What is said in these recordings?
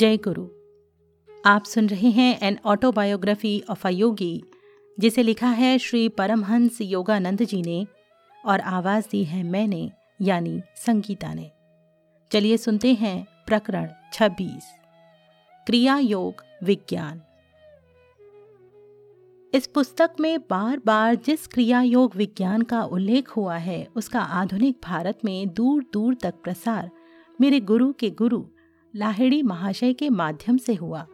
जय गुरु। आप सुन रहे हैं an autobiography of a yogi जिसे लिखा है श्री परमहंस योगानंद जी ने और आवाज़ दी है मैंने, यानी संगीता ने। चलिए सुनते हैं प्रकरण 26 क्रिया योग विज्ञान। इस पुस्तक में बार बार जिस क्रिया योग विज्ञान का उल्लेख हुआ है, उसका आधुनिक भारत में दूर दूर तक प्रसार मेरे गुरु के गुरु लाहिड़ी महाशय के माध्यम से हुआ।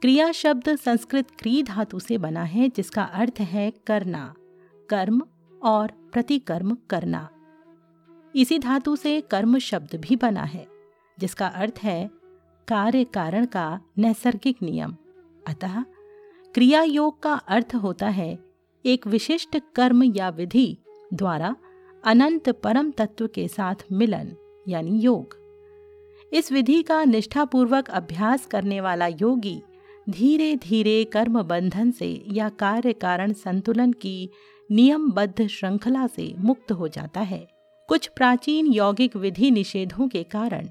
क्रिया शब्द संस्कृत क्री धातु से बना है, जिसका अर्थ है करना, कर्म और प्रतिकर्म करना। इसी धातु से कर्म शब्द भी बना है, जिसका अर्थ है कार्य कारण का नैसर्गिक नियम। अतः क्रिया योग का अर्थ होता है एक विशिष्ट कर्म या विधि द्वारा अनंत परम तत्व के साथ मिलन, यानी योग। इस विधि का निष्ठापूर्वक अभ्यास करने वाला योगी धीरे धीरे कर्म बंधन से या कार्य कारण संतुलन की नियमबद्ध श्रृंखला से मुक्त हो जाता है। कुछ प्राचीन यौगिक विधि निषेधों के कारण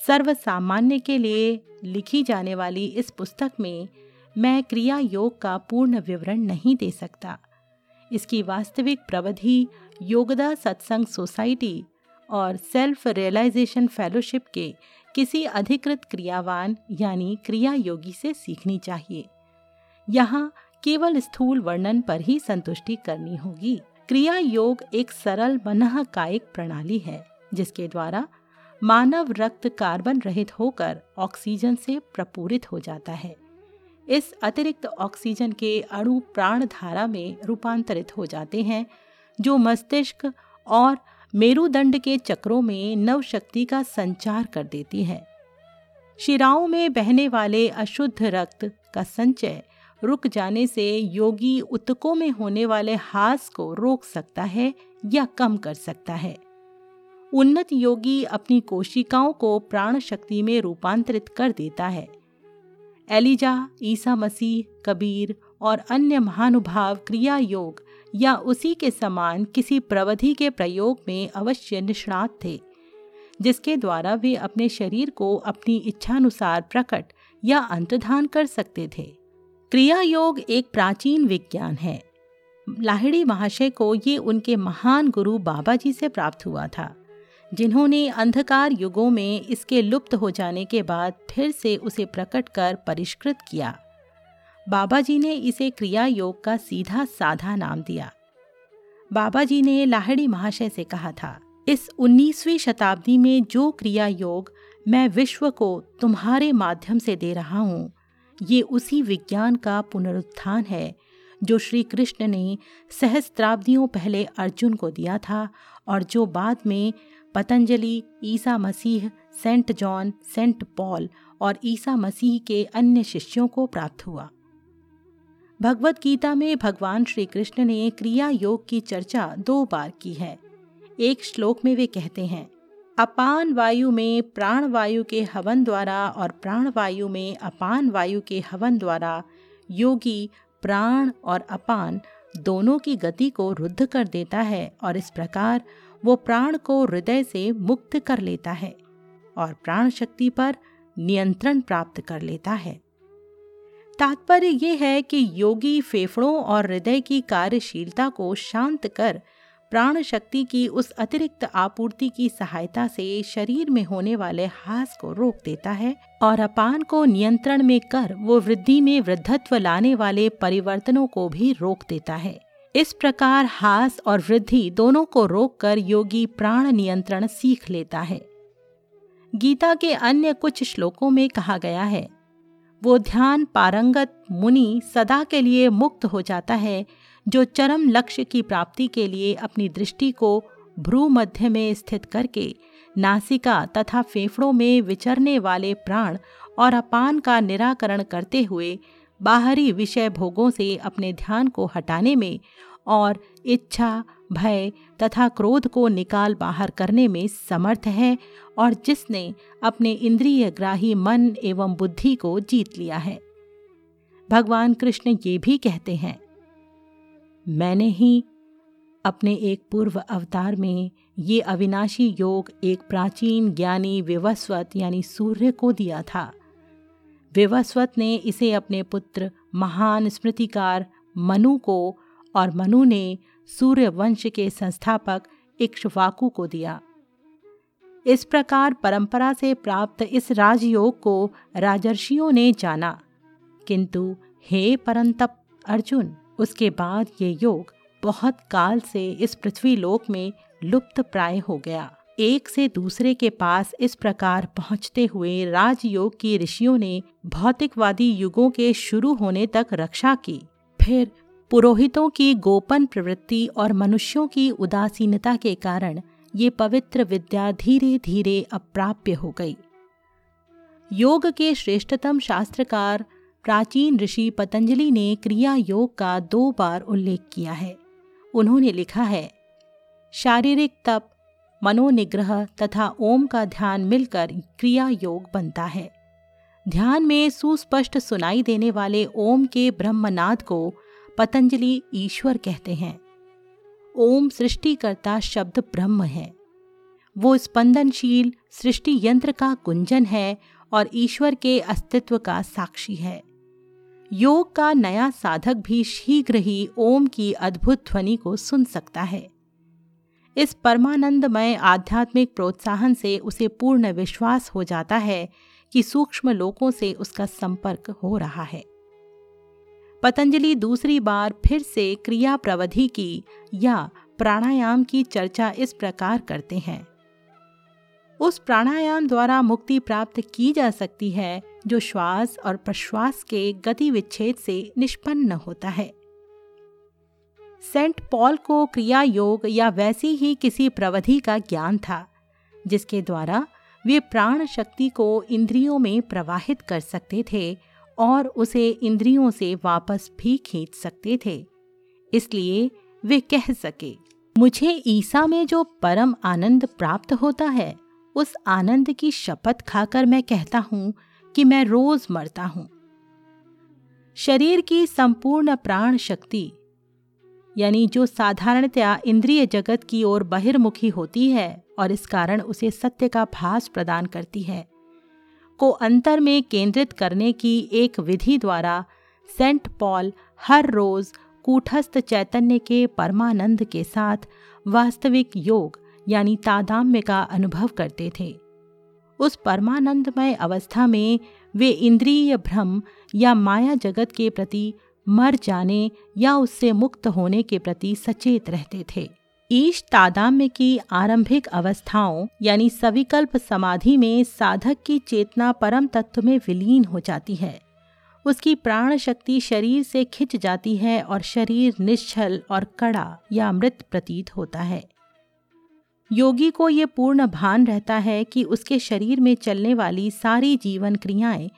सर्व सामान्य के लिए लिखी जाने वाली इस पुस्तक में मैं क्रिया योग का पूर्ण विवरण नहीं दे सकता। इसकी वास्तविक प्रवधि योगदा सत्संग सोसाइटी और सेल्फ रियलाइजेशन फेलोशिप के किसी अधिकृत क्रियावान, यानी क्रिया योगी से सीखनी चाहिए। यहाँ केवल स्थूल वर्णन पर ही संतुष्टि करनी होगी। क्रिया योग एक सरल मनः कायिक प्रणाली है, जिसके द्वारा मानव रक्त कार्बन रहित होकर ऑक्सीजन से प्रपूरित हो जाता है। इस अतिरिक्त ऑक्सीजन के अणु प्राण धारा में रूपांतरित हो जाते हैं, जो मस्तिष्क और मेरुदंड के चक्रों में नव शक्ति का संचार कर देती है। शिराओं में बहने वाले अशुद्ध रक्त का संचय रुक जाने से योगी उतकों में होने वाले हास को रोक सकता है या कम कर सकता है। उन्नत योगी अपनी कोशिकाओं को प्राण शक्ति में रूपांतरित कर देता है। एलिजा, ईसा मसीह, कबीर और अन्य महानुभाव क्रिया योग या उसी के समान किसी प्रवधि के प्रयोग में अवश्य निष्णात थे, जिसके द्वारा वे अपने शरीर को अपनी इच्छानुसार प्रकट या अंतधान कर सकते थे। क्रिया योग एक प्राचीन विज्ञान है। लाहिड़ी महाशय को ये उनके महान गुरु बाबा जी से प्राप्त हुआ था, जिन्होंने अंधकार युगों में इसके लुप्त हो जाने के बाद फिर से उसे प्रकट कर परिष्कृत किया। बाबा जी ने इसे क्रिया योग का सीधा साधा नाम दिया। बाबा जी ने लाहड़ी महाशय से कहा था, इस 19वीं शताब्दी में जो क्रिया योग मैं विश्व को तुम्हारे माध्यम से दे रहा हूँ, ये उसी विज्ञान का पुनरुत्थान है, जो श्री कृष्ण ने सहस्त्राब्दियों पहले अर्जुन को दिया था और जो बाद में Patanjali, Isa Masih, saint John, saint Paul और ईसा मसीह के अन्य शिष्यों को प्राप्त हुआ। भगवत गीता में भगवान श्री कृष्ण ने क्रिया योग की चर्चा दो बार की है। एक श्लोक में वे कहते हैं, अपान वायु में प्राण वायु के हवन द्वारा और प्राण वायु में अपान वायु के हवन द्वारा योगी, प्राण और अपान दोनों की गति को रुद्ध कर देता है और इस प्रकार वो प्राण को हृदय से मुक्त कर लेता है और प्राण शक्ति पर नियंत्रण प्राप्त कर लेता है। तात्पर्य ये है कि योगी फेफड़ों और हृदय की कार्यशीलता को शांत कर प्राण शक्ति की उस अतिरिक्त आपूर्ति की सहायता से शरीर में होने वाले हास को रोक देता है और अपान को नियंत्रण में कर वो वृद्धि में वृद्धत्व लाने वाले परिवर्तनों को भी रोक देता है। इस प्रकार हास और वृद्धि दोनों को रोककर योगी प्राण नियंत्रण सीख लेता है। गीता के अन्य कुछ श्लोकों में कहा गया है वो ध्यान पारंगत मुनि सदा के लिए मुक्त हो जाता है, जो चरम लक्ष्य की प्राप्ति के लिए अपनी दृष्टि को भ्रू मध्य में स्थित करके, नासिका तथा फेफड़ों में विचरने वाले प्राण और अपान का निराकरण करते हुए बाहरी विषय भोगों से अपने ध्यान को हटाने में और इच्छा, भय तथा क्रोध को निकाल बाहर करने में समर्थ है और जिसने अपने इंद्रिय ग्राही मन एवं बुद्धि को जीत लिया है। भगवान कृष्ण ये भी कहते हैं, मैंने ही अपने एक पूर्व अवतार में ये अविनाशी योग एक प्राचीन ज्ञानी विवस्वत यानी सूर्य को दिया था। विवस्वत ने इसे अपने पुत्र महान स्मृतिकार मनु को और मनु ने सूर्य वंश के संस्थापक इक्ष्वाकु को दिया। इस प्रकार परंपरा से प्राप्त इस राजयोग को राजर्षियों ने जाना। किंतु हे परंतप अर्जुन, उसके बाद ये योग बहुत काल से इस पृथ्वी लोक में लुप्त प्राय हो गया। एक से दूसरे के पास इस प्रकार पहुँचते हुए राजयोग की ऋषियों ने भौतिकवादी युगों के शुरू होने तक रक्षा की। फिर पुरोहितों की गोपन प्रवृत्ति और मनुष्यों की उदासीनता के कारण ये पवित्र विद्या धीरे धीरे अप्राप्य हो गई। योग के श्रेष्ठतम शास्त्रकार प्राचीन ऋषि पतंजलि ने क्रिया योग का दो बार उल्लेख किया है। उन्होंने लिखा है, शारीरिक तप, मनोनिग्रह तथा ओम का ध्यान मिलकर क्रिया योग बनता है। ध्यान में सुस्पष्ट सुनाई देने वाले ओम के ब्रह्मनाद को पतंजलि ईश्वर कहते हैं। ओम सृष्टिकर्ता शब्द ब्रह्म है। वो स्पंदनशील सृष्टि यंत्र का गुंजन है और ईश्वर के अस्तित्व का साक्षी है। योग का नया साधक भी शीघ्र ही ओम की अद्भुत ध्वनि को सुन सकता है। इस परमानंदमय आध्यात्मिक प्रोत्साहन से उसे पूर्ण विश्वास हो जाता है कि सूक्ष्म लोकों से उसका संपर्क हो रहा है। पतंजलि दूसरी बार फिर से क्रिया प्रवधि की या प्राणायाम की चर्चा इस प्रकार करते हैं। उस प्राणायाम द्वारा मुक्ति प्राप्त की जा सकती है, जो श्वास और प्रश्वास के गति विच्छेद से निष्पन्न होता है। सेंट पॉल को क्रिया योग या वैसी ही किसी प्रवधि का ज्ञान था, जिसके द्वारा वे प्राण शक्ति को इंद्रियों में प्रवाहित कर सकते थे और उसे इंद्रियों से वापस भी खींच सकते थे। इसलिए वे कह सके, मुझे ईसा में जो परम आनंद प्राप्त होता है, उस आनंद की शपथ खाकर मैं कहता हूँ कि मैं रोज मरता हूँ। शरीर की संपूर्ण प्राण शक्ति, यानी जो साधारणतया इंद्रिय जगत की ओर बहिर्मुखी होती है और इस कारण उसे सत्य का भास प्रदान करती है को अंतर में केंद्रित करने की एक विधि द्वारा सेंट पॉल हर रोज कूटस्थ चैतन्य के परमानंद के साथ वास्तविक योग यानी तादाम्य का अनुभव करते थे। उस परमानंदमय अवस्था में वे इंद्रिय भ्रम या माया जगत के प्रति मर जाने या उससे मुक्त होने के प्रति सचेत रहते थे। ईश तादाम्य की आरंभिक अवस्थाओं, यानी सविकल्प समाधि में साधक की चेतना परम तत्व में विलीन हो जाती है। उसकी प्राण शक्ति शरीर से खिंच जाती है और शरीर निश्चल और कड़ा या मृत प्रतीत होता है। योगी को ये पूर्ण भान रहता है कि उसके शरीर में चलने वाली सारी जीवन क्रियाएँ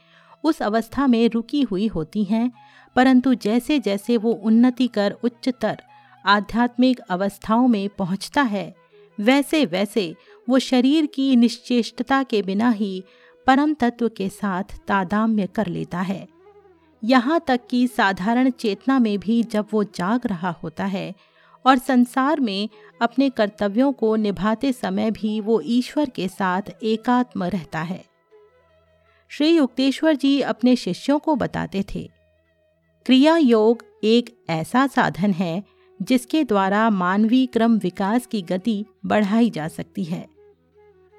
उस अवस्था में रुकी हुई होती हैं, परंतु जैसे जैसे वो उन्नति कर उच्चतर आध्यात्मिक अवस्थाओं में पहुँचता है, वैसे वैसे वो शरीर की निश्चेष्टता के बिना ही परम तत्व के साथ तादाम्य कर लेता है। यहाँ तक कि साधारण चेतना में भी जब वो जाग रहा होता है और संसार में अपने कर्तव्यों को निभाते समय भी वो ईश्वर के साथ एकात्म रहता है। श्री युक्तेश्वर जी अपने शिष्यों को बताते थे क्रिया योग एक ऐसा साधन है जिसके द्वारा मानवीय क्रम विकास की गति बढ़ाई जा सकती है।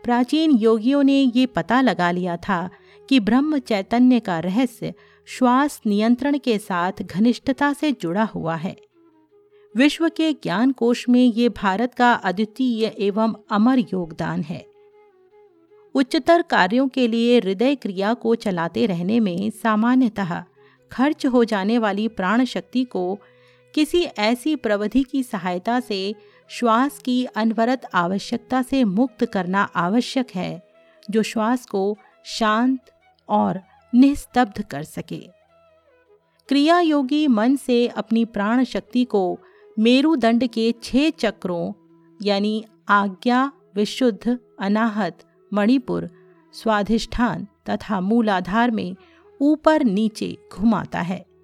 प्राचीन योगियों ने ये पता लगा लिया था कि ब्रह्म चैतन्य का रहस्य श्वास नियंत्रण के साथ घनिष्ठता से जुड़ा हुआ है। विश्व के ज्ञान कोश में ये भारत का अद्वितीय एवं अमर योगदान है। उच्चतर कार्यों के लिए हृदय क्रिया को चलाते रहने में सामान्यतः खर्च हो जाने वाली प्राण शक्ति को किसी ऐसी प्रवधि की सहायता से श्वास की अनवरत आवश्यकता से मुक्त करना आवश्यक है, जो श्वास को शांत और निस्तब्ध कर सके। क्रिया योगी मन से अपनी प्राण शक्ति को मेरुदंड के छह चक्रों, यानी आज्ञा, विशुद्ध, अनाहत, मणिपुर, स्वाधिष्ठान तथा मूलाधार में ऊपर नीचे घुमाता है।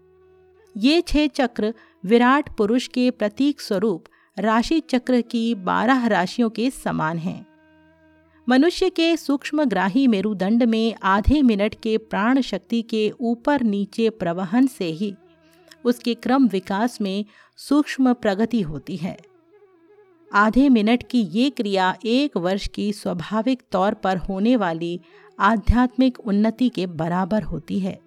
ये छह चक्र विराट पुरुष के प्रतीक स्वरूप राशि चक्र की बारह राशियों के समान हैं। मनुष्य के सूक्ष्मग्राही मेरुदंड में आधे मिनट के प्राण शक्ति के ऊपर नीचे प्रवहन से ही उसके क्रम विकास में सूक्ष्म प्रगति होती है। आधे मिनट की ये क्रिया एक वर्ष की स्वाभाविक तौर पर होने वाली आध्यात्मिक उन्नति के बराबर होती है।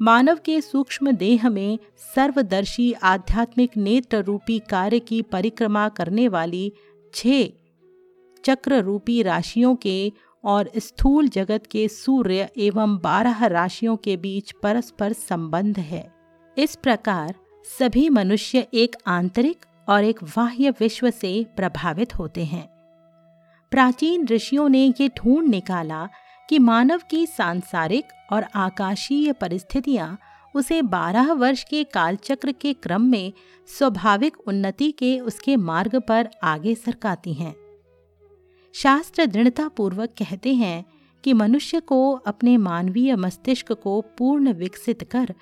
मानव के सूक्ष्म देह में सर्वदर्शी आध्यात्मिक नेत्र रूपी कार्य की परिक्रमा करने वाली छह चक्र रूपी राशियों के और स्थूल जगत के सूर्य एवं बारह राशियों के बीच परस्पर संबंध है। इस प्रकार सभी मनुष्य एक आंतरिक और एक बाह्य विश्व से प्रभावित होते हैं। प्राचीन ऋषियों ने ये ढूंढ निकाला कि मानव की सांसारिक और आकाशीय परिस्थितियाँ उसे बारह वर्ष के कालचक्र के क्रम में स्वाभाविक उन्नति के उसके मार्ग पर आगे सरकाती हैं। शास्त्र दृढ़तापूर्वक कहते हैं कि मनुष्य को अपने मानवीय मस्तिष्क को पूर्ण विकसित कर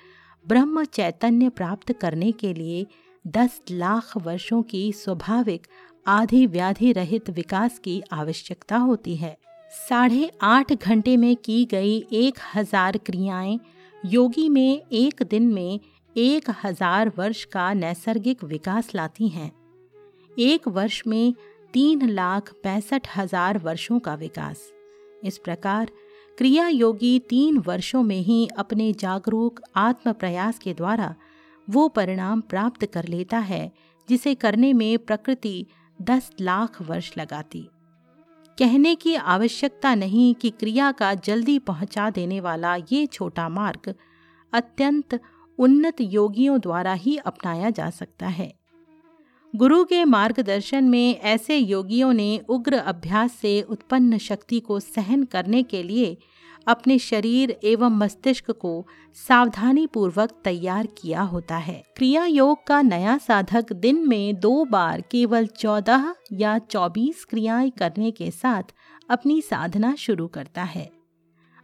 ब्रह्म चैतन्य प्राप्त करने के लिए दस लाख वर्षों की स्वाभाविक आधि व्याधि रहित विकास की आवश्यकता होती है। साढ़े आठ घंटे में की गई एक हज़ार क्रियाएँ, योगी में एक दिन में एक हज़ार वर्ष का नैसर्गिक विकास लाती हैं। एक वर्ष में तीन लाख पैंसठ हज़ार वर्षों का विकास। इस प्रकार क्रिया योगी तीन वर्षों में ही अपने जागरूक आत्म प्रयास के द्वारा वो परिणाम प्राप्त कर लेता है, जिसे करने में प्रकृति दस लाख वर्ष लगाती। कहने की आवश्यकता नहीं कि क्रिया का जल्दी पहुँचा देने वाला ये छोटा मार्ग अत्यंत उन्नत योगियों द्वारा ही अपनाया जा सकता है। गुरु के मार्गदर्शन में ऐसे योगियों ने उग्र अभ्यास से उत्पन्न शक्ति को सहन करने के लिए अपने शरीर एवं मस्तिष्क को सावधानी पूर्वक तैयार किया होता है। क्रिया योग का नया साधक दिन में दो बार केवल चौदह या चौबीस क्रियाएँ करने के साथ अपनी साधना शुरू करता है।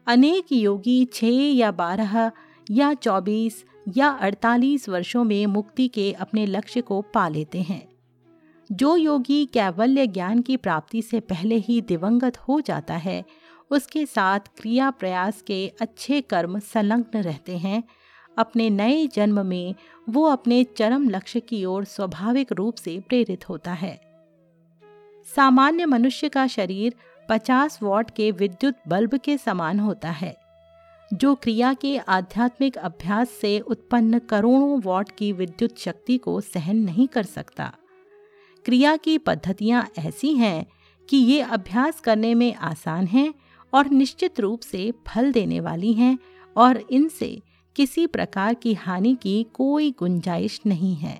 अनेक योगी छः या बारह या चौबीस या अड़तालीस वर्षों में मुक्ति के अपने लक्ष्य को पा लेते हैं। जो योगी कैवल्य ज्ञान की प्राप्ति से पहले ही दिवंगत हो जाता है उसके साथ क्रिया प्रयास के अच्छे कर्म संलग्न रहते हैं। अपने नए जन्म में वो अपने चरम लक्ष्य की ओर स्वाभाविक रूप से प्रेरित होता है। सामान्य मनुष्य का शरीर 50 वॉट के विद्युत बल्ब के समान होता है, जो क्रिया के आध्यात्मिक अभ्यास से उत्पन्न करोड़ों वॉट की विद्युत शक्ति को सहन नहीं कर सकता। क्रिया की पद्धतियाँ ऐसी हैं कि ये अभ्यास करने में आसान हैं और निश्चित रूप से फल देने वाली हैं और इनसे किसी प्रकार की हानि की कोई गुंजाइश नहीं है।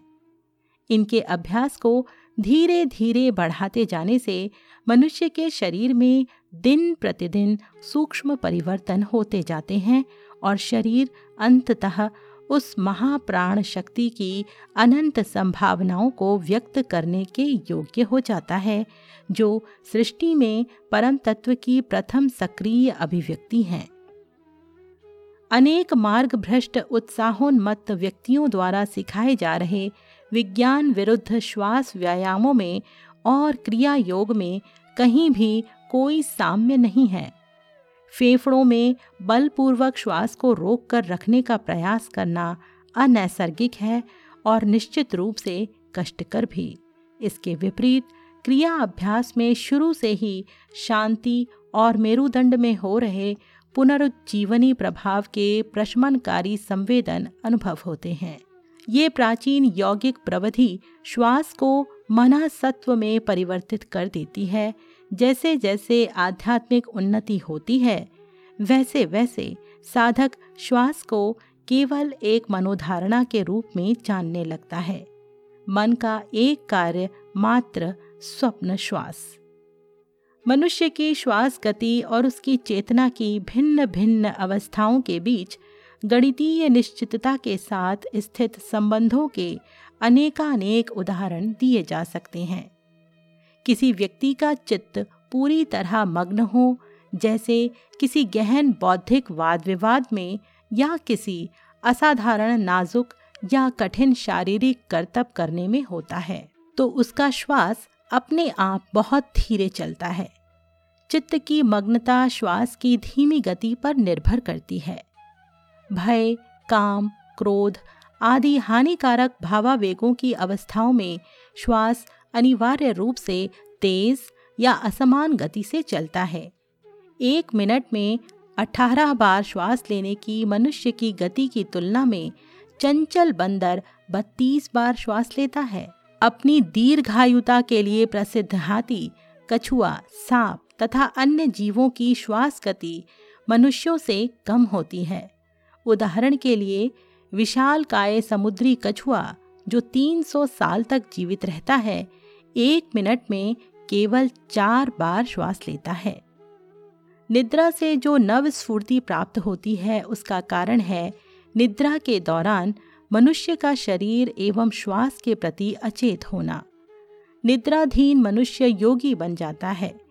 इनके अभ्यास को धीरे धीरे बढ़ाते जाने से मनुष्य के शरीर में दिन प्रतिदिन सूक्ष्म परिवर्तन होते जाते हैं और शरीर अंततः उस महाप्राण शक्ति की अनंत संभावनाओं को व्यक्त करने के योग्य हो जाता है, जो सृष्टि में परम तत्व की प्रथम सक्रिय अभिव्यक्ति है। अनेक मार्ग भ्रष्ट उत्साहोन्मत्त व्यक्तियों द्वारा सिखाए जा रहे विज्ञान विरुद्ध श्वास व्यायामों में और क्रिया योग में कहीं भी कोई साम्य नहीं है। फेफड़ों में बलपूर्वक श्वास को रोक कर रखने का प्रयास करना अनैसर्गिक है और निश्चित रूप से कष्टकर भी। इसके विपरीत क्रिया अभ्यास में शुरू से ही शांति और मेरुदंड में हो रहे पुनरुज्जीवनी प्रभाव के प्रशमनकारी संवेदन अनुभव होते हैं। ये प्राचीन यौगिक प्रवधि श्वास को मना सत्व में परिवर्तित कर देती है जैसे जैसे आध्यात्मिक उन्नति होती है वैसे वैसे साधक श्वास को केवल एक मनोधारणा के रूप में जानने लगता है। मन का एक कार्य मात्र स्वप्न श्वास। मनुष्य की श्वास गति और उसकी चेतना की भिन्न भिन्न अवस्थाओं के बीच गणितीय निश्चितता के साथ स्थित संबंधों के अनेकानेक उदाहरण दिए जा सकते हैं। किसी व्यक्ति का चित्त पूरी तरह मग्न हो, जैसे किसी गहन बौद्धिक वाद विवाद में या किसी असाधारण नाजुक या कठिन शारीरिक कर्तव्य करने में होता है तो उसका श्वास अपने आप बहुत धीरे चलता है। चित्त की मग्नता श्वास की धीमी गति पर निर्भर करती है। भय, काम, क्रोध आदि हानिकारक भावावेगों की अवस्थाओं में श्वास अनिवार्य रूप से तेज या असमान गति से चलता है। एक मिनट में अठारह बार श्वास लेने की मनुष्य की गति की तुलना में चंचल बंदर बत्तीस बार श्वास लेता है। अपनी दीर्घायुता के लिए प्रसिद्ध हाथी, कछुआ, सांप तथा अन्य जीवों की श्वास गति मनुष्यों से कम होती है। उदाहरण के लिए विशाल काय समुद्री कछुआ, जो 300 साल तक जीवित रहता है एक मिनट में केवल चार बार श्वास लेता है। निद्रा से जो नव स्फूर्ति प्राप्त होती है, उसका कारण है निद्रा के दौरान मनुष्य का शरीर एवं श्वास के प्रति अचेत होना। निद्राधीन मनुष्य योगी बन जाता है।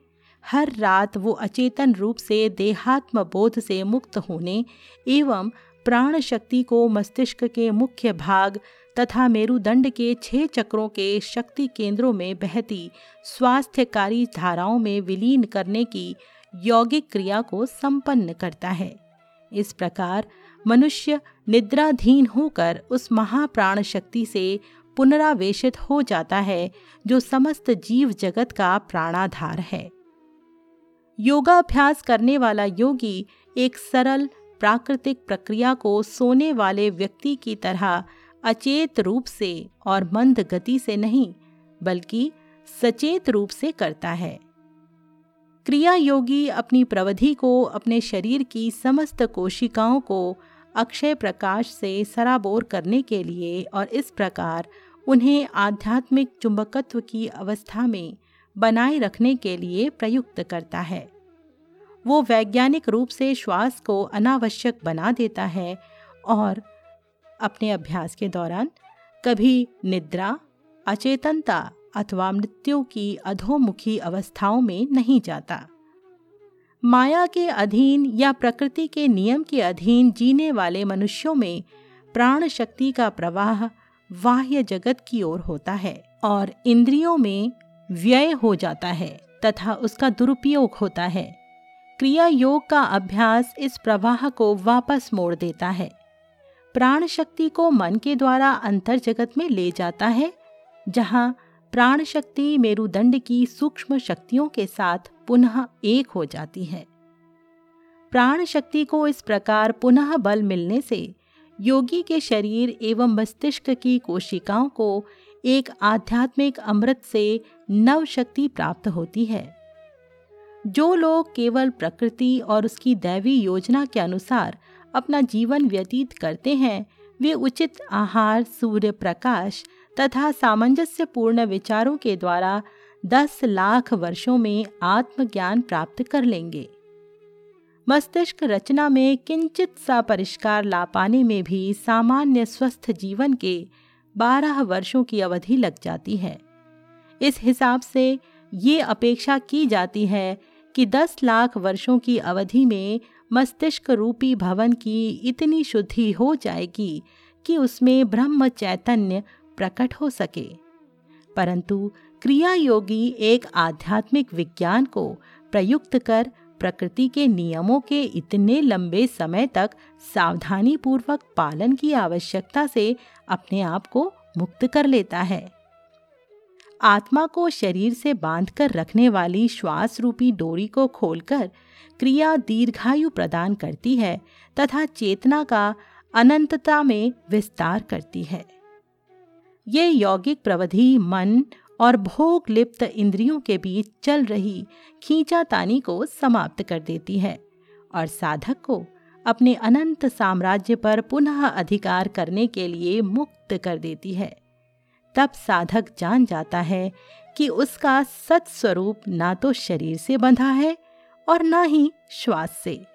हर रात वो अचेतन रूप से देहात्म बोध से मुक्त होने एवं प्राण शक्ति को मस्तिष्क के मुख्य भाग तथा मेरुदंड के छह चक्रों के शक्ति केंद्रों में बहती स्वास्थ्यकारी धाराओं में विलीन करने की यौगिक क्रिया को संपन्न करता है। इस प्रकार मनुष्य निद्राधीन होकर उस महाप्राण शक्ति से पुनरावेशित हो जाता है, जो समस्त जीव जगत का प्राणाधार है। योगाभ्यास करने वाला योगी एक सरल प्राकृतिक प्रक्रिया को सोने वाले व्यक्ति की तरह अचेत रूप से और मंद गति से नहीं, बल्कि सचेत रूप से करता है। क्रिया योगी अपनी प्रवधि को, अपने शरीर की समस्त कोशिकाओं को अक्षय प्रकाश से सराबोर करने के लिए और इस प्रकार उन्हें आध्यात्मिक चुंबकत्व की अवस्था में बनाए रखने के लिए प्रयुक्त करता है। वो वैज्ञानिक रूप से श्वास को अनावश्यक बना देता है और अपने अभ्यास के दौरान कभी निद्रा, अचेतनता अथवा मृत्यु की अधोमुखी अवस्थाओं में नहीं जाता। माया के अधीन या प्रकृति के नियम के अधीन जीने वाले मनुष्यों में प्राण शक्ति का प्रवाह बाह्य जगत की ओर होता है और इंद्रियों में व्यय हो जाता है तथा उसका दुरुपयोग होता है। क्रिया योग का अभ्यास इस प्रवाह को वापस मोड़ देता है। प्राण शक्ति को मन के द्वारा अंतर जगत में ले जाता है, जहाँ प्राण शक्ति मेरुदंड की सूक्ष्म शक्तियों के साथ पुनः एक हो जाती है। प्राण शक्ति को इस प्रकार पुनः बल मिलने से योगी के शरीर एवं मस्तिष्क की कोशिकाओं को एक आध्यात्मिक अमृत से नव शक्ति प्राप्त होती है। जो लोग केवल प्रकृति और उसकी दैवी योजना के अनुसार अपना जीवन व्यतीत करते हैं, वे उचित आहार, सूर्य प्रकाश तथा सामंजस्यपूर्ण विचारों के द्वारा दस लाख वर्षों में आत्मज्ञान प्राप्त कर लेंगे। मस्तिष्क रचना में किंचित सा परिष्कार ला पाने में भी सामान्य स्वस्थ जीवन के बारह वर्षों की अवधि लग जाती है। इस हिसाब से ये अपेक्षा की जाती है कि दस लाख वर्षों की अवधि में मस्तिष्क रूपी भवन की इतनी शुद्धि हो जाएगी कि उसमें ब्रह्म चैतन्य प्रकट हो सके। परंतु क्रिया योगी एक आध्यात्मिक विज्ञान को प्रयुक्त कर प्रकृति के नियमों के इतने लंबे समय तक सावधानी पूर्वक पालन की आवश्यकता से अपने आप को मुक्त कर लेता है। आत्मा को शरीर से बांधकर रखने वाली श्वास रूपी डोरी को खोलकर क्रिया दीर्घायु प्रदान करती है तथा चेतना का अनंतता में विस्तार करती है। ये यौगिक प्रवधि, मन और भोग लिप्त इंद्रियों के बीच चल रही खींचातानी को समाप्त कर देती है और साधक को अपने अनंत साम्राज्य पर पुनः अधिकार करने के लिए मुक्त कर देती है। तब साधक जान जाता है कि उसका सत्स्वरूप ना तो शरीर से बंधा है और ना ही श्वास से।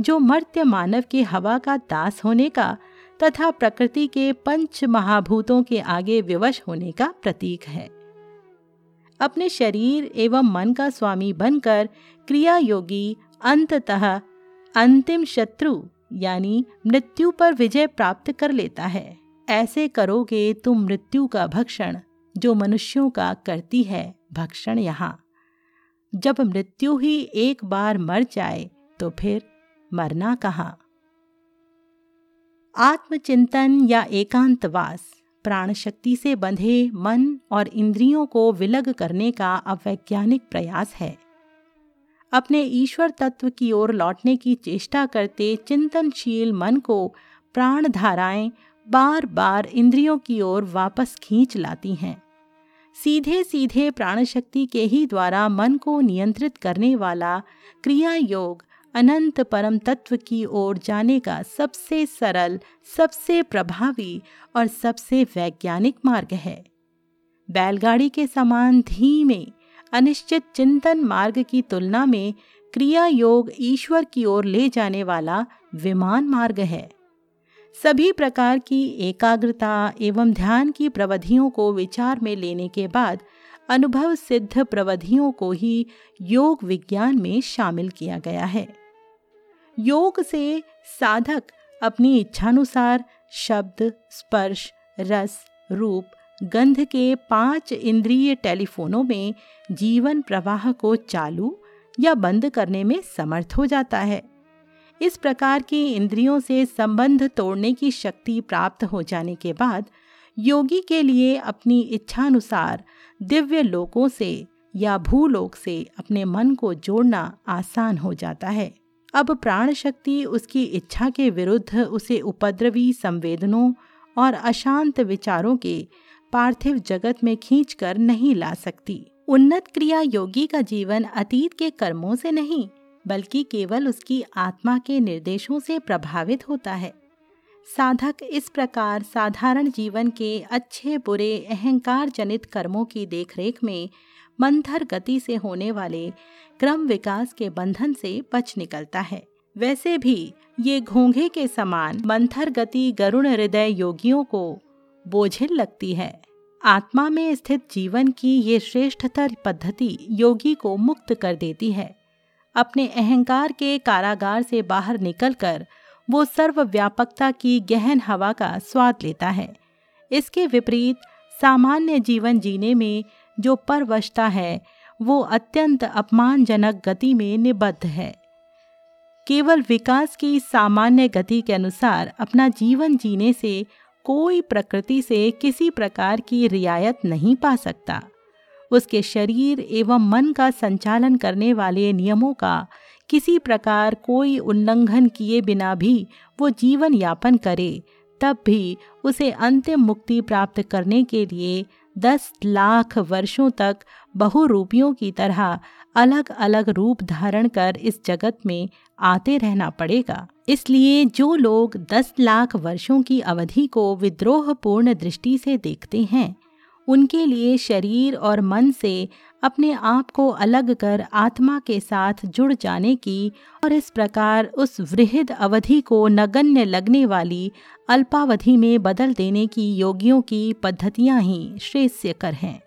जो मर्त्य मानव के हवा का दास होने का तथा प्रकृति के पंच महाभूतों के आगे विवश होने का प्रतीक है। अपने शरीर एवं मन का स्वामी बनकर क्रिया योगी अंततः अंतिम शत्रु यानी मृत्यु पर विजय प्राप्त कर लेता है। ऐसे करोगे तुम मृत्यु का भक्षण, जो मनुष्यों का करती है, भक्षण यहाँ। जब मृत्यु ही एक बार मर जाए तो फिर मरना कहाँ? आत्मचिंतन या एकांतवास प्राण शक्ति से बंधे मन और इंद्रियों को विलग करने का अवैज्ञानिक प्रयास है। अपने ईश्वर तत्व की ओर लौटने की चेष्टा करते चिंतनशील मन को प्राण धाराएँ बार बार इंद्रियों की ओर वापस खींच लाती हैं। सीधे सीधे प्राण शक्ति के ही द्वारा मन को नियंत्रित करने वाला क्रिया योग अनंत परम तत्व की ओर जाने का सबसे सरल, सबसे प्रभावी और सबसे वैज्ञानिक मार्ग है। बैलगाड़ी के समान धीमे, अनिश्चित चिंतन मार्ग की तुलना में क्रिया योग ईश्वर की ओर ले जाने वाला विमान मार्ग है। सभी प्रकार की एकाग्रता एवं ध्यान की प्रवधियों को विचार में लेने के बाद अनुभव सिद्ध प्रवधियों को ही योग विज्ञान में शामिल किया गया है। योग से साधक अपनी इच्छानुसार शब्द, स्पर्श, रस, रूप, गंध के पाँच इंद्रिय टेलीफोनों में जीवन प्रवाह को चालू या बंद करने में समर्थ हो जाता है। इस प्रकार की इंद्रियों से संबंध तोड़ने की शक्ति प्राप्त हो जाने के बाद, योगी के लिए अपनी इच्छानुसार दिव्य लोकों से या भूलोक से अपने मन को जोड़ना आसान हो जाता है। अब प्राण शक्ति उसकी इच्छा के विरुद्ध उसे उपद्रवी संवेदनों और अशांत विचारों के पार्थिव जगत में खींचकर नहीं ला सकती। उन्नत क्रिया योगी का जीवन अतीत के कर्मों से नहीं बल्कि केवल उसकी आत्मा के निर्देशों से प्रभावित होता है। साधक इस प्रकार साधारण जीवन के अच्छे, बुरे, अहंकार जनित कर्मों की देखरेख में मंथर गति से होने वाले क्रम विकास के बंधन से बच निकलता है। वैसे भी ये घोंघे के समान मंथर गति गरुण हृदय योगियों को बोझिल लगती है। आत्मा में स्थित जीवन की ये श्रेष्ठतर पद्धति योगी को मुक्त कर देती है। अपने अहंकार के कारागार से बाहर निकलकर वो सर्वव्यापकता की गहन हवा का स्वाद लेता है। इसके विपरीत, सामान्य जीवन जीने में जो परवशता है, वो अत्यंत अपमानजनक गति में निबद्ध है। केवल विकास की सामान्य गति के अनुसार अपना जीवन जीने से कोई प्रकृति से किसी प्रकार की रियायत नहीं पा सकता। उसके शरीर एवं मन का संचालन करने वाले नियमों का किसी प्रकार कोई उल्लंघन किए बिना भी वो जीवन यापन करे, तब भी उसे अंतिम मुक्ति प्राप्त करने के लिए दस लाख वर्षों तक बहुरूपियों की तरह अलग अलग रूप धारण कर इस जगत में आते रहना पड़ेगा। इसलिए जो लोग दस लाख वर्षों की अवधि को विद्रोहपूर्ण दृष्टि से देखते हैं उनके लिए शरीर और मन से अपने आप को अलग कर आत्मा के साथ जुड़ जाने की और इस प्रकार उस वृहद अवधि को नगण्य लगने वाली अल्पावधि में बदल देने की योगियों की पद्धतियाँ ही श्रेष्यकर हैं।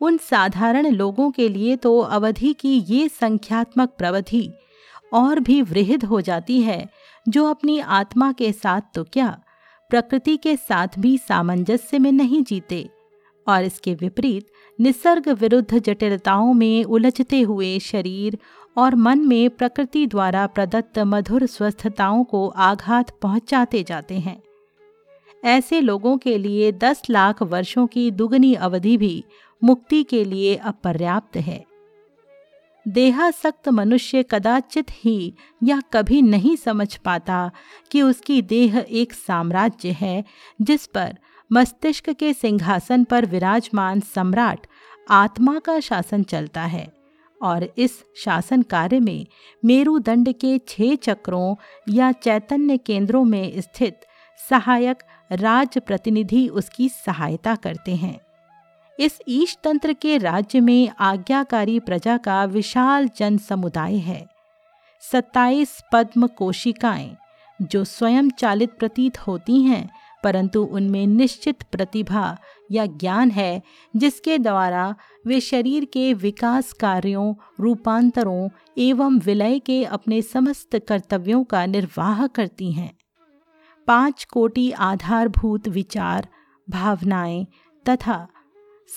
उन साधारण लोगों के लिए तो अवधि की ये संख्यात्मक प्रवधि और भी वृहद हो जाती है, जो अपनी आत्मा के साथ तो क्या, प्रकृति के साथ भी सामंजस्य में नहीं जीते और इसके विपरीत निसर्ग विरुद्ध जटिलताओं में उलझते हुए शरीर और मन में प्रकृति द्वारा प्रदत्त मधुर स्वस्थताओं को आघात पहुंचाते जाते हैं। ऐसे लोगों के लिए दस लाख वर्षों की दुगनी अवधि भी मुक्ति के लिए अपर्याप्त है। देहासक्त मनुष्य कदाचित ही या कभी नहीं समझ पाता कि उसकी देह एक साम्राज्य है जिस पर मस्तिष्क के सिंहासन पर विराजमान सम्राट आत्मा का शासन चलता है और इस शासन कार्य में मेरुदंड के छह चक्रों या चैतन्य केंद्रों में स्थित सहायक राज प्रतिनिधि उसकी सहायता करते हैं। इस ईश तंत्र के राज्य में आज्ञाकारी प्रजा का विशाल जन समुदाय है। सत्ताईस पद्म कोशिकाएँ, जो स्वयं चालित प्रतीत होती हैं परंतु उनमें निश्चित प्रतिभा या ज्ञान है, जिसके द्वारा वे शरीर के विकास कार्यों, रूपांतरों एवं विलय के अपने समस्त कर्तव्यों का निर्वाह करती हैं। पाँच कोटि आधारभूत विचार, भावनाएँ तथा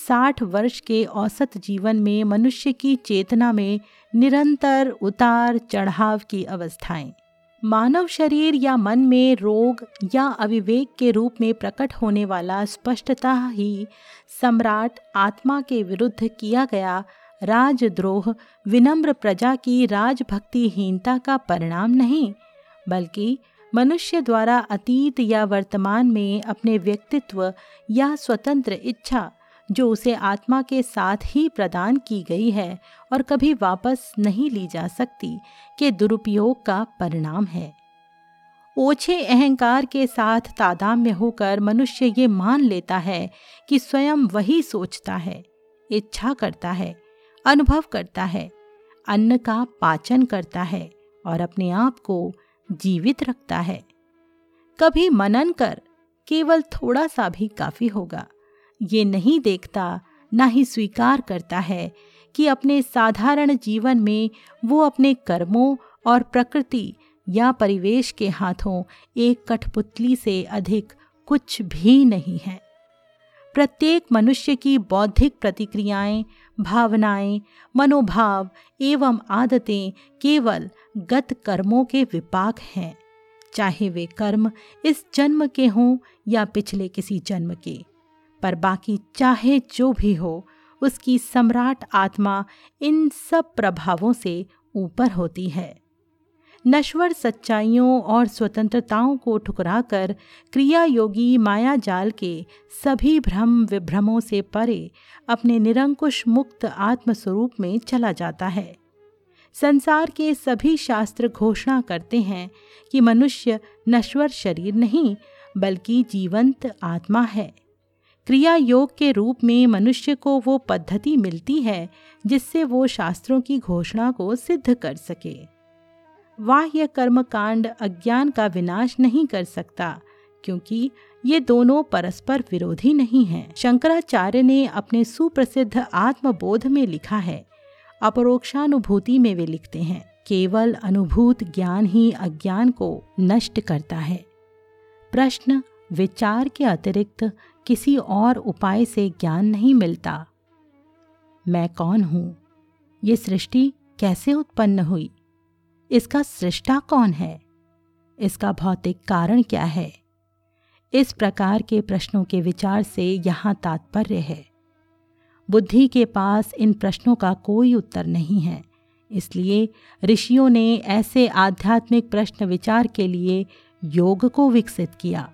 साठ वर्ष के औसत जीवन में मनुष्य की चेतना में निरंतर उतार चढ़ाव की अवस्थाएँ। मानव शरीर या मन में रोग या अविवेक के रूप में प्रकट होने वाला स्पष्टता ही सम्राट आत्मा के विरुद्ध किया गया राजद्रोह, विनम्र प्रजा की राजभक्तिहीनता का परिणाम नहीं, बल्कि मनुष्य द्वारा अतीत या वर्तमान में अपने व्यक्तित्व या स्वतंत्र इच्छा जो उसे आत्मा के साथ ही प्रदान की गई है और कभी वापस नहीं ली जा सकती, के दुरुपयोग का परिणाम है। ओछे अहंकार के साथ तादाम्य होकर मनुष्य ये मान लेता है कि स्वयं वही सोचता है, इच्छा करता है, अनुभव करता है, अन्न का पाचन करता है और अपने आप को जीवित रखता है। कभी मनन कर, केवल थोड़ा सा भी काफ़ी होगा। ये नहीं देखता, ना ही स्वीकार करता है कि अपने साधारण जीवन में वो अपने कर्मों और प्रकृति या परिवेश के हाथों एक कठपुतली से अधिक कुछ भी नहीं है। प्रत्येक मनुष्य की बौद्धिक प्रतिक्रियाएँ, भावनाएँ, मनोभाव एवं आदतें केवल गत कर्मों के विपाक हैं, चाहे वे कर्म इस जन्म के हों या पिछले किसी जन्म के। पर बाकी चाहे जो भी हो, उसकी सम्राट आत्मा इन सब प्रभावों से ऊपर होती है। नश्वर सच्चाइयों और स्वतंत्रताओं को ठुकराकर क्रिया योगी माया जाल के सभी भ्रम विभ्रमों से परे अपने निरंकुश मुक्त आत्मस्वरूप में चला जाता है। संसार के सभी शास्त्र घोषणा करते हैं कि मनुष्य नश्वर शरीर नहीं, बल्कि जीवंत आत्मा है। क्रिया योग के रूप में मनुष्य को वो पद्धति मिलती है, जिससे वो शास्त्रों की घोषणा को सिद्ध कर सके। बाह्य कर्म कांड अज्ञान का विनाश नहीं कर सकता, क्योंकि ये दोनों परस्पर विरोधी नहीं हैं। शंकराचार्य ने अपने सुप्रसिद्ध आत्मबोध में लिखा है, अपरोक्षानुभूति में वे लिखते हैं, केवल अनुभूत ज्ञान ही अज्ञान को नष्ट करता है। प्रश्न, विचार के अतिरिक्त किसी और उपाय से ज्ञान नहीं मिलता। मैं कौन हूँ? ये सृष्टि कैसे उत्पन्न हुई? इसका सृष्टा कौन है? इसका भौतिक कारण क्या है? इस प्रकार के प्रश्नों के विचार से यहाँ तात्पर्य है। बुद्धि के पास इन प्रश्नों का कोई उत्तर नहीं है, इसलिए ऋषियों ने ऐसे आध्यात्मिक प्रश्न विचार के लिए योग को विकसित किया।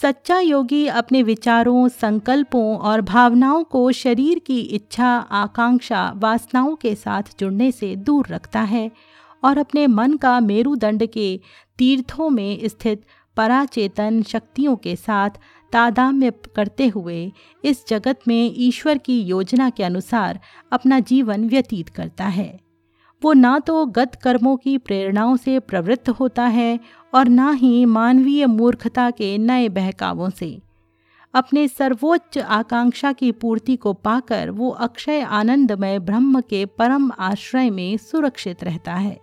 सच्चा योगी अपने विचारों, संकल्पों और भावनाओं को शरीर की इच्छा, आकांक्षा, वासनाओं के साथ जुड़ने से दूर रखता है और अपने मन का मेरुदंड के तीर्थों में स्थित पराचेतन शक्तियों के साथ तादाम्य करते हुए इस जगत में ईश्वर की योजना के अनुसार अपना जीवन व्यतीत करता है। वो ना तो गत कर्मों की प्रेरणाओं से प्रवृत्त होता है और ना ही मानवीय मूर्खता के नए बहकावों से। अपने सर्वोच्च आकांक्षा की पूर्ति को पाकर वो अक्षय आनंदमय ब्रह्म के परम आश्रय में सुरक्षित रहता है।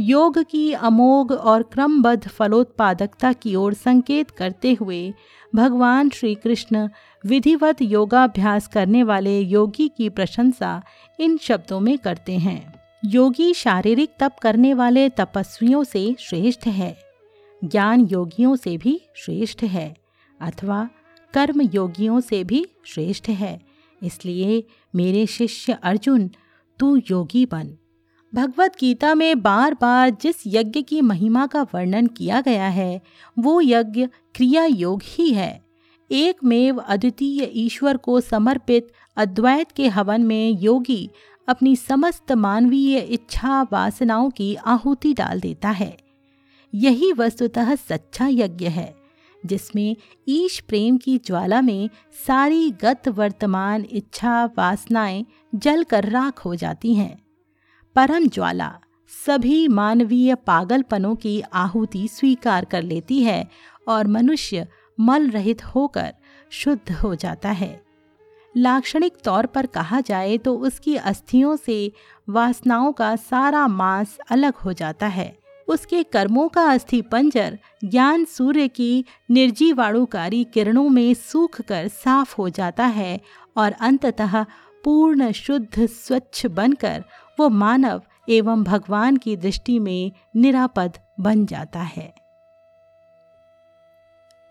योग की अमोघ और क्रमबद्ध फलोत्पादकता की ओर संकेत करते हुए भगवान श्री कृष्ण विधिवत योगाभ्यास करने वाले योगी की प्रशंसा इन शब्दों में करते हैं। योगी शारीरिक तप करने वाले तपस्वियों से श्रेष्ठ है। ज्ञान योगियों से भी श्रेष्ठ है, अथवा कर्म योगियों से भी श्रेष्ठ है। इसलिए, मेरे शिष्य अर्जुन, तू योगी बन। भगवत गीता में बार बार जिस यज्ञ की महिमा का वर्णन किया गया है, वो यज्ञ क्रिया योग ही है। एक मेव अद्वितीय ईश्वर को समर्पित अद्वैत के हवन में योगी अपनी समस्त मानवीय इच्छा वासनाओं की आहुति डाल देता है। यही वस्तुतः सच्चा यज्ञ है, जिसमें ईश प्रेम की ज्वाला में सारी गत वर्तमान इच्छा वासनाएँ जल कर राख हो जाती हैं। परम ज्वाला सभी मानवीय पागलपनों की आहुति स्वीकार कर लेती है और मनुष्य मल रहित होकर शुद्ध हो जाता है। लाक्षणिक तौर पर कहा जाए तो उसकी अस्थियों से वासनाओं का सारा मांस अलग हो जाता है। उसके कर्मों का अस्थि पंजर ज्ञान सूर्य की निर्जीवाणुकारी किरणों में सूख कर साफ़ हो जाता है और अंततः पूर्ण शुद्ध स्वच्छ बनकर वो मानव एवं भगवान की दृष्टि में निरापद बन जाता है।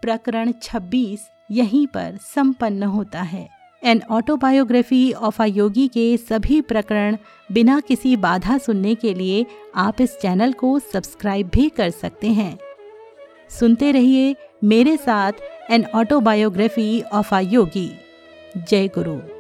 प्रकरण 26 यहीं पर संपन्न होता है। An autobiography of a yogi के सभी प्रकरण बिना किसी बाधा सुनने के लिए आप इस चैनल को सब्सक्राइब भी कर सकते हैं। सुनते रहिए मेरे साथ an autobiography of a yogi. जय गुरु।